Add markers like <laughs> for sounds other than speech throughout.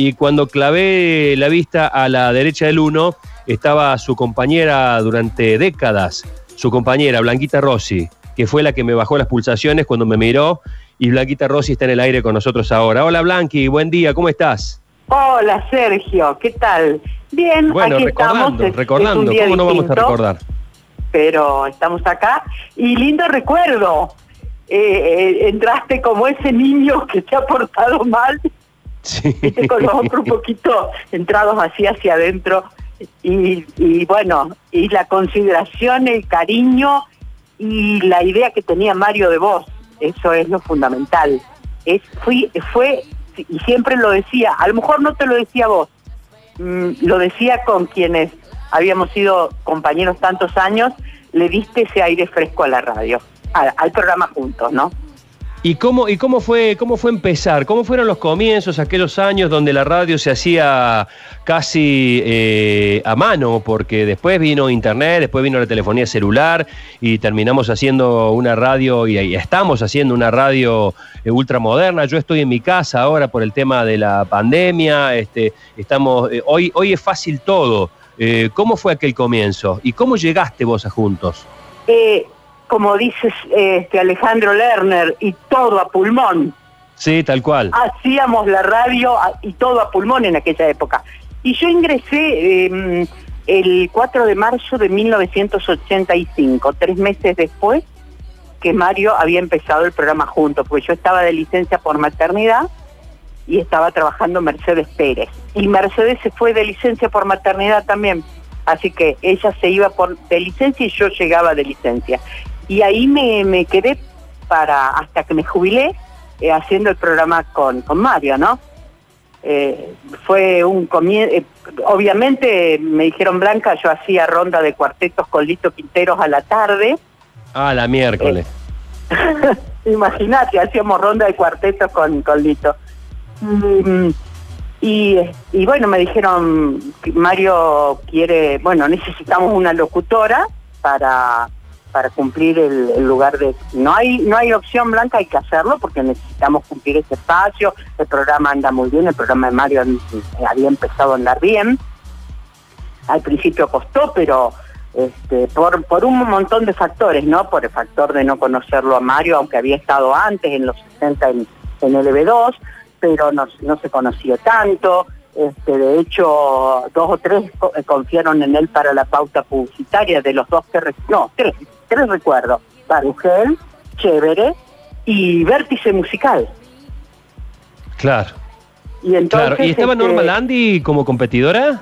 y cuando clavé la vista a la derecha del 1, estaba su compañera durante décadas, su compañera Blanquita Rossi, que fue la que me bajó las pulsaciones cuando me miró, y Blanquita Rossi está en el aire con nosotros ahora. Hola Blanqui, buen día, ¿cómo estás? Hola Sergio, ¿qué tal? Bien, bueno, aquí recordando, estamos. recordando, ¿cómo no vamos a recordar? Pero estamos acá y lindo recuerdo. Eh, eh, entraste como ese niño que te ha portado mal, Sí. viste, con los ojos un poquito entrados así hacia adentro. Y, bueno, y la consideración, el cariño y la idea que tenía Mario de vos, eso es lo fundamental. Es, fui, fue, y siempre lo decía, a lo mejor no te lo decía vos, mm, lo decía con quienes habíamos sido compañeros tantos años, le diste ese aire fresco a la radio, al programa juntos, ¿no? ¿Y cómo, y cómo fue, cómo fue empezar? ¿Cómo fueron los comienzos, aquellos años donde la radio se hacía casi eh, a mano? Porque después vino internet, después vino la telefonía celular y terminamos haciendo una radio y, y estamos haciendo una radio eh, ultramoderna. Yo estoy en mi casa ahora por el tema de la pandemia. Este, estamos, eh, hoy, hoy es fácil todo. Eh, ¿Cómo fue aquel comienzo? ¿Y cómo llegaste vos a Juntos? Como dices este Alejandro Lerner, y todo a pulmón. Sí, tal cual. hacíamos la radio a- y todo a pulmón en aquella época. Y yo ingresé eh, el 4 de marzo de 1985, tres meses después que Mario había empezado el programa junto, porque yo estaba de licencia por maternidad y estaba trabajando Mercedes Pérez. Y Mercedes se fue de licencia por maternidad también. Así que ella se iba por, de licencia y yo llegaba de licencia. Y ahí me, me quedé para hasta que me jubilé eh, haciendo el programa con, con Mario, ¿no? Eh, fue un comienzo, obviamente me dijeron Blanca, yo hacía ronda de cuartetos con Lito Quinteros a la tarde, Ah, la miércoles. <laughs> Imagínate, hacíamos ronda de cuartetos con, con Lito. Mm, Y, y bueno, me dijeron, Mario quiere, bueno, necesitamos una locutora para, para cumplir el, lugar de... No hay, no hay opción blanca, hay que hacerlo porque necesitamos cumplir ese espacio, el programa anda muy bien, el programa de Mario había empezado a andar bien. Al principio costó, pero este, por, por un montón de factores, ¿no? Por el factor de no conocerlo a Mario, aunque había estado antes, en los 60 en, en LB2, pero no, no se conoció tanto. Este, de hecho, dos o tres eh, confiaron en él para la pauta publicitaria, de los dos que... No, tres, tres recuerdo. Barugel, Chévere y Vértice Musical. Claro. Y entonces... Claro, ¿y estaba este, Norma Landi como competidora?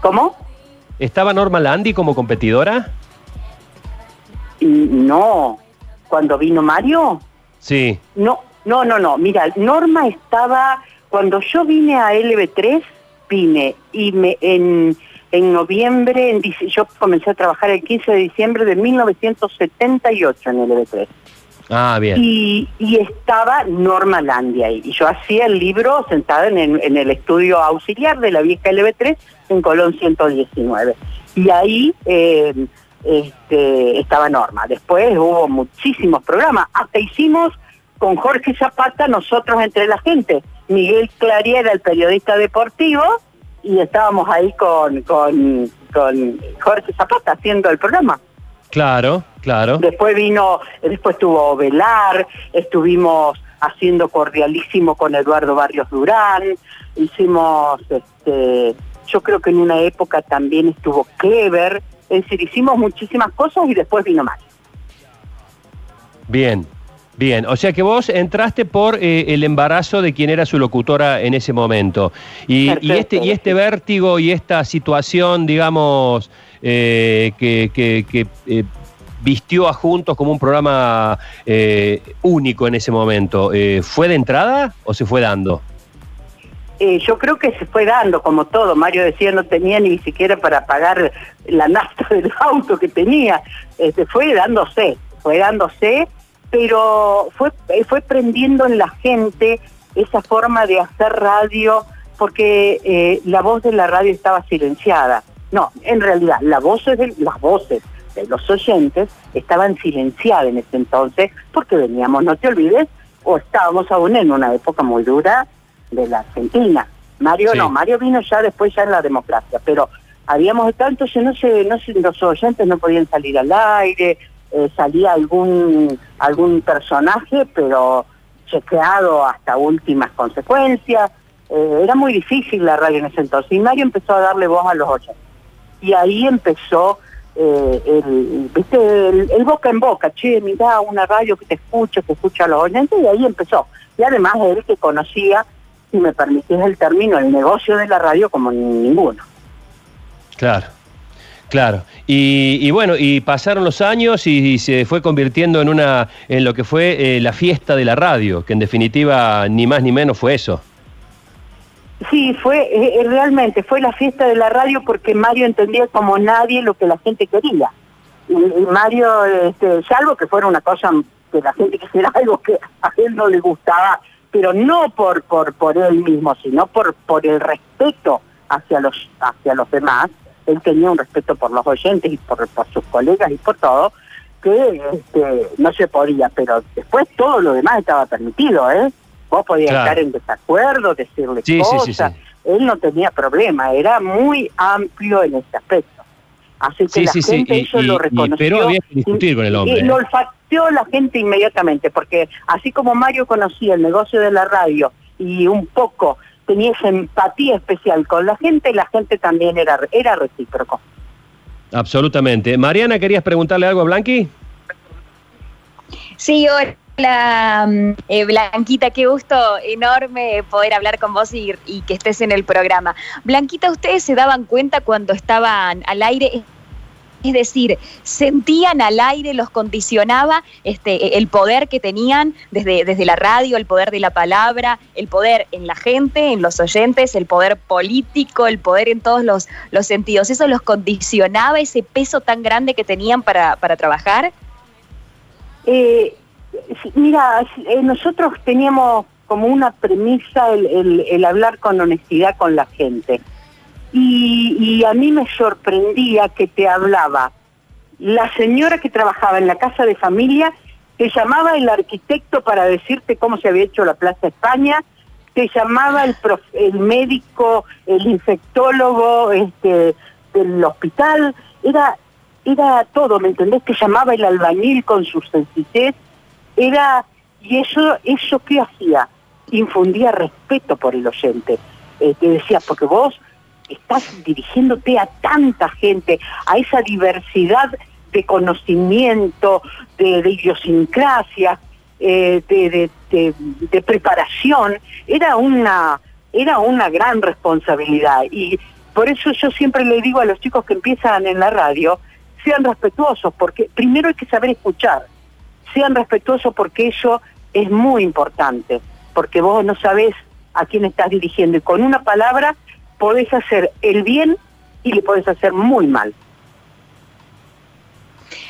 ¿Cómo? ¿Estaba Norma Landi como competidora? Y no, cuando vino Mario... Sí. No, no, no, no. Mira, Norma estaba, cuando yo vine a LB3, vine y me en, en noviembre, en yo comencé a trabajar el 15 de diciembre de 1978 en LB3. Ah, bien. Y, y estaba Norma Landi ahí. Y yo hacía el libro sentada en el, en el estudio auxiliar de la vieja LB3 en Colón 119. Y ahí eh, este, estaba Norma. Después hubo muchísimos programas. Hasta hicimos con Jorge Zapata nosotros entre la gente. Miguel Clarier era el periodista deportivo y estábamos ahí con, con, con Jorge Zapata haciendo el programa. Claro, claro. Después vino, después estuvo Velar, estuvimos haciendo cordialísimo con Eduardo Barrios Durán, hicimos, este, yo creo que en una época también estuvo Clever, es decir, hicimos muchísimas cosas y después vino más. Bien, bien. O sea que vos entraste por eh, el embarazo de quien era su locutora en ese momento. Y, este, y este vértigo y esta situación, digamos, eh, que, que- que, eh, vistió a Juntos como un programa eh, único en ese momento, ¿fue de entrada o se fue dando? Eh, yo creo que se fue dando, como todo. Mario decía no tenía ni siquiera para pagar la nafta del auto que tenía. Este, fue dándose, fue dándose, pero fue, eh, fue prendiendo en la gente esa forma de hacer radio, porque eh, la voz de la radio estaba silenciada. No, en realidad, la voz de, las voces de los oyentes estaban silenciadas en ese entonces, porque veníamos, no te olvides, o estábamos aún en una época muy dura de la Argentina. Mario no, Mario vino ya después ya en la democracia, pero habíamos estado, entonces no sé, no sé, los oyentes no podían salir al aire, eh, salía algún, algún personaje, pero chequeado hasta últimas consecuencias. Eh, era muy difícil la radio en ese entonces. Y Mario empezó a darle voz a los oyentes. Y ahí empezó eh, el, ¿viste? El, boca en boca, che, mira una radio que te escucha, que escucha a los oyentes, y ahí empezó. Y además él que conocía, si me permitís el término, el negocio de la radio como ninguno. Claro. Claro, y, bueno, y pasaron los años y, se fue convirtiendo en una, en lo que fue eh, la fiesta de la radio, que en definitiva ni más ni menos fue eso. Sí, fue eh, eh, realmente fue la fiesta de la radio porque Mario entendía como nadie lo que la gente quería. Y, Mario, este, salvo que fuera una cosa que la gente quisiera <laughs> algo que a él no le gustaba, pero no por por por él mismo, sino por por el respeto hacia los hacia los demás. Él tenía un respeto por los oyentes y por, por sus colegas y por todo que este, no se podía, pero después todo lo demás estaba permitido, ¿eh? Vos podías estar en desacuerdo, decirle cosas. Él no tenía problema, era muy amplio en ese aspecto. Así que la gente eso lo reconoció. pero había que discutir con el hombre. Y lo olfateó la gente inmediatamente, porque así como Mario conocía el negocio de la radio y un poco tenía esa empatía especial con la gente, la gente también era, era recíproco. Absolutamente. Mariana, ¿querías preguntarle algo a Blanqui? Sí, hola. Mm, eh, Blanquita, qué gusto enorme poder hablar con vos y, que estés en el programa. Blanquita, ¿ustedes se daban cuenta cuando estaban al aire? Es decir, sentían al aire, los condicionaba este, el poder que tenían desde, desde la radio, el poder de la palabra, el poder en la gente, en los oyentes, el poder político, el poder en todos los, los sentidos. ¿Eso los condicionaba, ese peso tan grande que tenían para, para trabajar? Eh, Mira, eh, nosotros teníamos como una premisa el, hablar con honestidad con la gente. Y, a mí me sorprendía que te hablaba la señora que trabajaba en la casa de familia, te llamaba el arquitecto para decirte cómo se había hecho la Plaza España, te llamaba el, el médico, el infectólogo este, del hospital, era, era todo, ¿me entendés? Te llamaba el albañil con su sencillez era, y eso, eso qué hacía, infundía respeto por el oyente. Eh, te decía, porque vos estás dirigiéndote a tanta gente, a esa diversidad de conocimiento, de, eh, de, de, preparación, era una, era una gran responsabilidad. Y por eso yo siempre le digo a los chicos que empiezan en la radio, sean respetuosos, porque primero hay que saber escuchar sean respetuosos porque eso es muy importante, porque vos no sabés a quién estás dirigiendo y con una palabra podés hacer el bien y le podés hacer muy mal.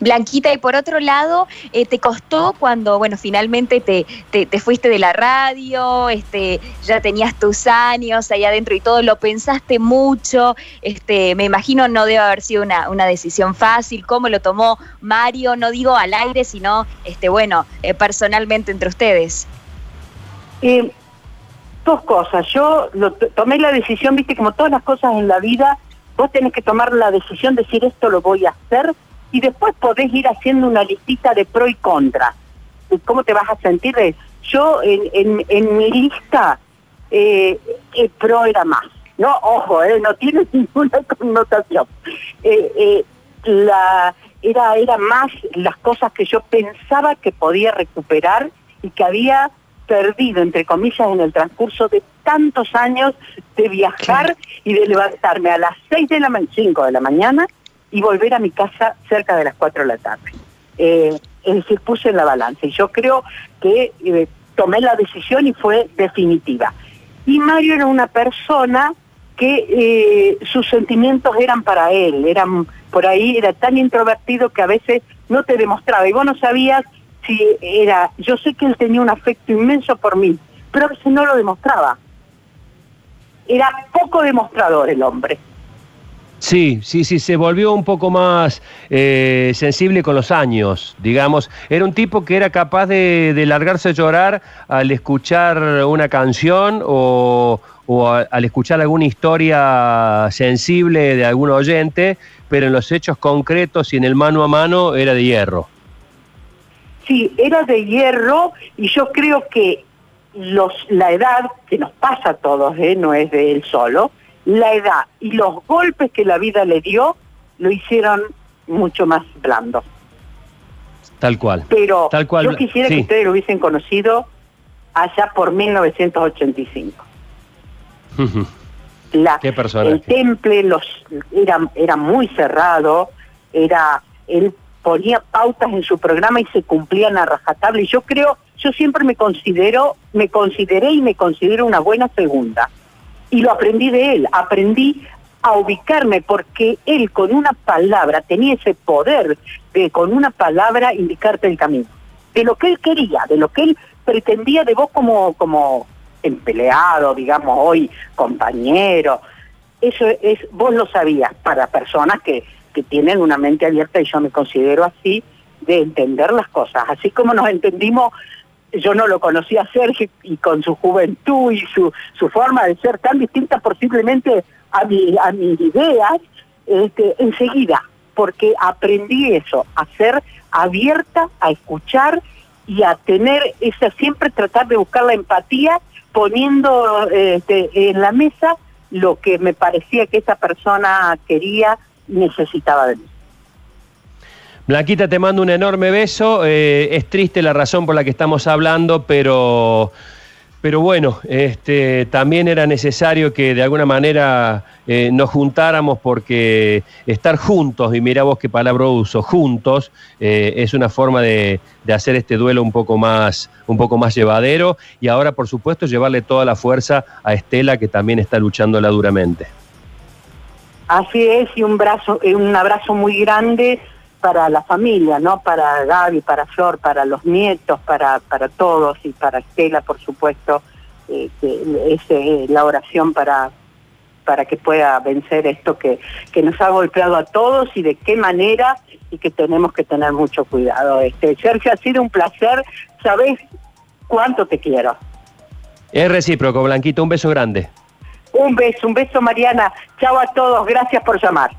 Blanquita, y por otro lado, eh, ¿te costó cuando, bueno, finalmente te, te, fuiste de la radio, este, ya tenías tus años ahí adentro y todo, lo pensaste mucho, este, me imagino no debe haber sido una, una decisión fácil, ¿cómo lo tomó Mario? No digo al aire, sino, este, bueno, eh, personalmente entre ustedes. Eh, dos cosas, yo tomé la decisión, viste, como todas las cosas en la vida, vos tenés que tomar la decisión de decir esto lo voy a hacer y después podés ir haciendo una listita de pro y contra. ¿Cómo te vas a sentir? Yo en, en, mi lista eh, el pro era más. No, ojo, eh, no tiene <laughs> ninguna connotación. Eh, eh, la, era, era más las cosas que yo pensaba que podía recuperar y que había perdido, entre comillas, en el transcurso de tantos años de viajar y de levantarme a las 6 de la mañana, 5 de la mañana y volver a mi casa cerca de las 4 de la tarde. Eh, es decir, puse en la balanza y yo creo que eh, tomé la decisión y fue definitiva. Y Mario era una persona que eh, sus sentimientos eran para él, eran por ahí, era tan introvertido que a veces no te demostraba y vos no sabías si era, yo sé que él tenía un afecto inmenso por mí, pero a veces no lo demostraba. Era poco demostrador el hombre. Sí, sí, sí, se volvió un poco más eh, sensible con los años, digamos. Era un tipo que era capaz de, largarse a llorar al escuchar una canción o, al escuchar alguna historia sensible de algún oyente, pero en los hechos concretos y en el mano a mano era de hierro. Sí, era de hierro y yo creo que los, la edad, que nos pasa a todos, ¿eh? no es de él solo, la edad y los golpes que la vida le dio lo hicieron mucho más blando. Tal cual. Pero Tal cual. yo quisiera que ustedes lo hubiesen conocido allá por 1985. la, Qué persona. El temple los, era, era muy cerrado, era él ponía pautas en su programa y se cumplían a rajatabla. Y yo creo, yo siempre me considero, me consideré y me considero una buena segunda y lo aprendí de él, aprendí a ubicarme porque él con una palabra tenía ese poder de con una palabra indicarte el camino, de lo que él quería, de lo que él pretendía de vos como, como empleado, digamos hoy, compañero. Eso es, vos lo sabías para personas que, que tienen una mente abierta y yo me considero así, de entender las cosas, así como nos entendimos yo no lo conocía Sergio y con su juventud y su, su forma de ser tan distinta posiblemente a, mi, a mis ideas, este, enseguida, porque aprendí eso, a ser abierta, a escuchar y a tener esa, siempre tratar de buscar la empatía poniendo este, en la mesa lo que me parecía que esa persona quería necesitaba de mí. Blanquita, te mando un enorme beso. Eh, es triste la razón por la que estamos hablando, pero, pero bueno, este, también era necesario que de alguna manera eh, nos juntáramos porque estar juntos, y mira vos qué palabra uso, juntos, eh, es una forma de, de, hacer este duelo un poco, más, un poco más llevadero y ahora, por supuesto, llevarle toda la fuerza a Estela que también está luchándola duramente. Así es, y un, brazo, un abrazo muy grande para la familia, ¿no? Para Gaby, para Flor, para los nietos, para, todos y para Estela, por supuesto, eh, que es eh, la oración para, para que pueda vencer esto que, que nos ha golpeado a todos y de qué manera y que tenemos que tener mucho cuidado. Este, Sergio, ha sido un placer, sabes cuánto te quiero. Es recíproco, Blanquito, un beso grande. Un beso, un beso Mariana. Chao a todos, gracias por llamar.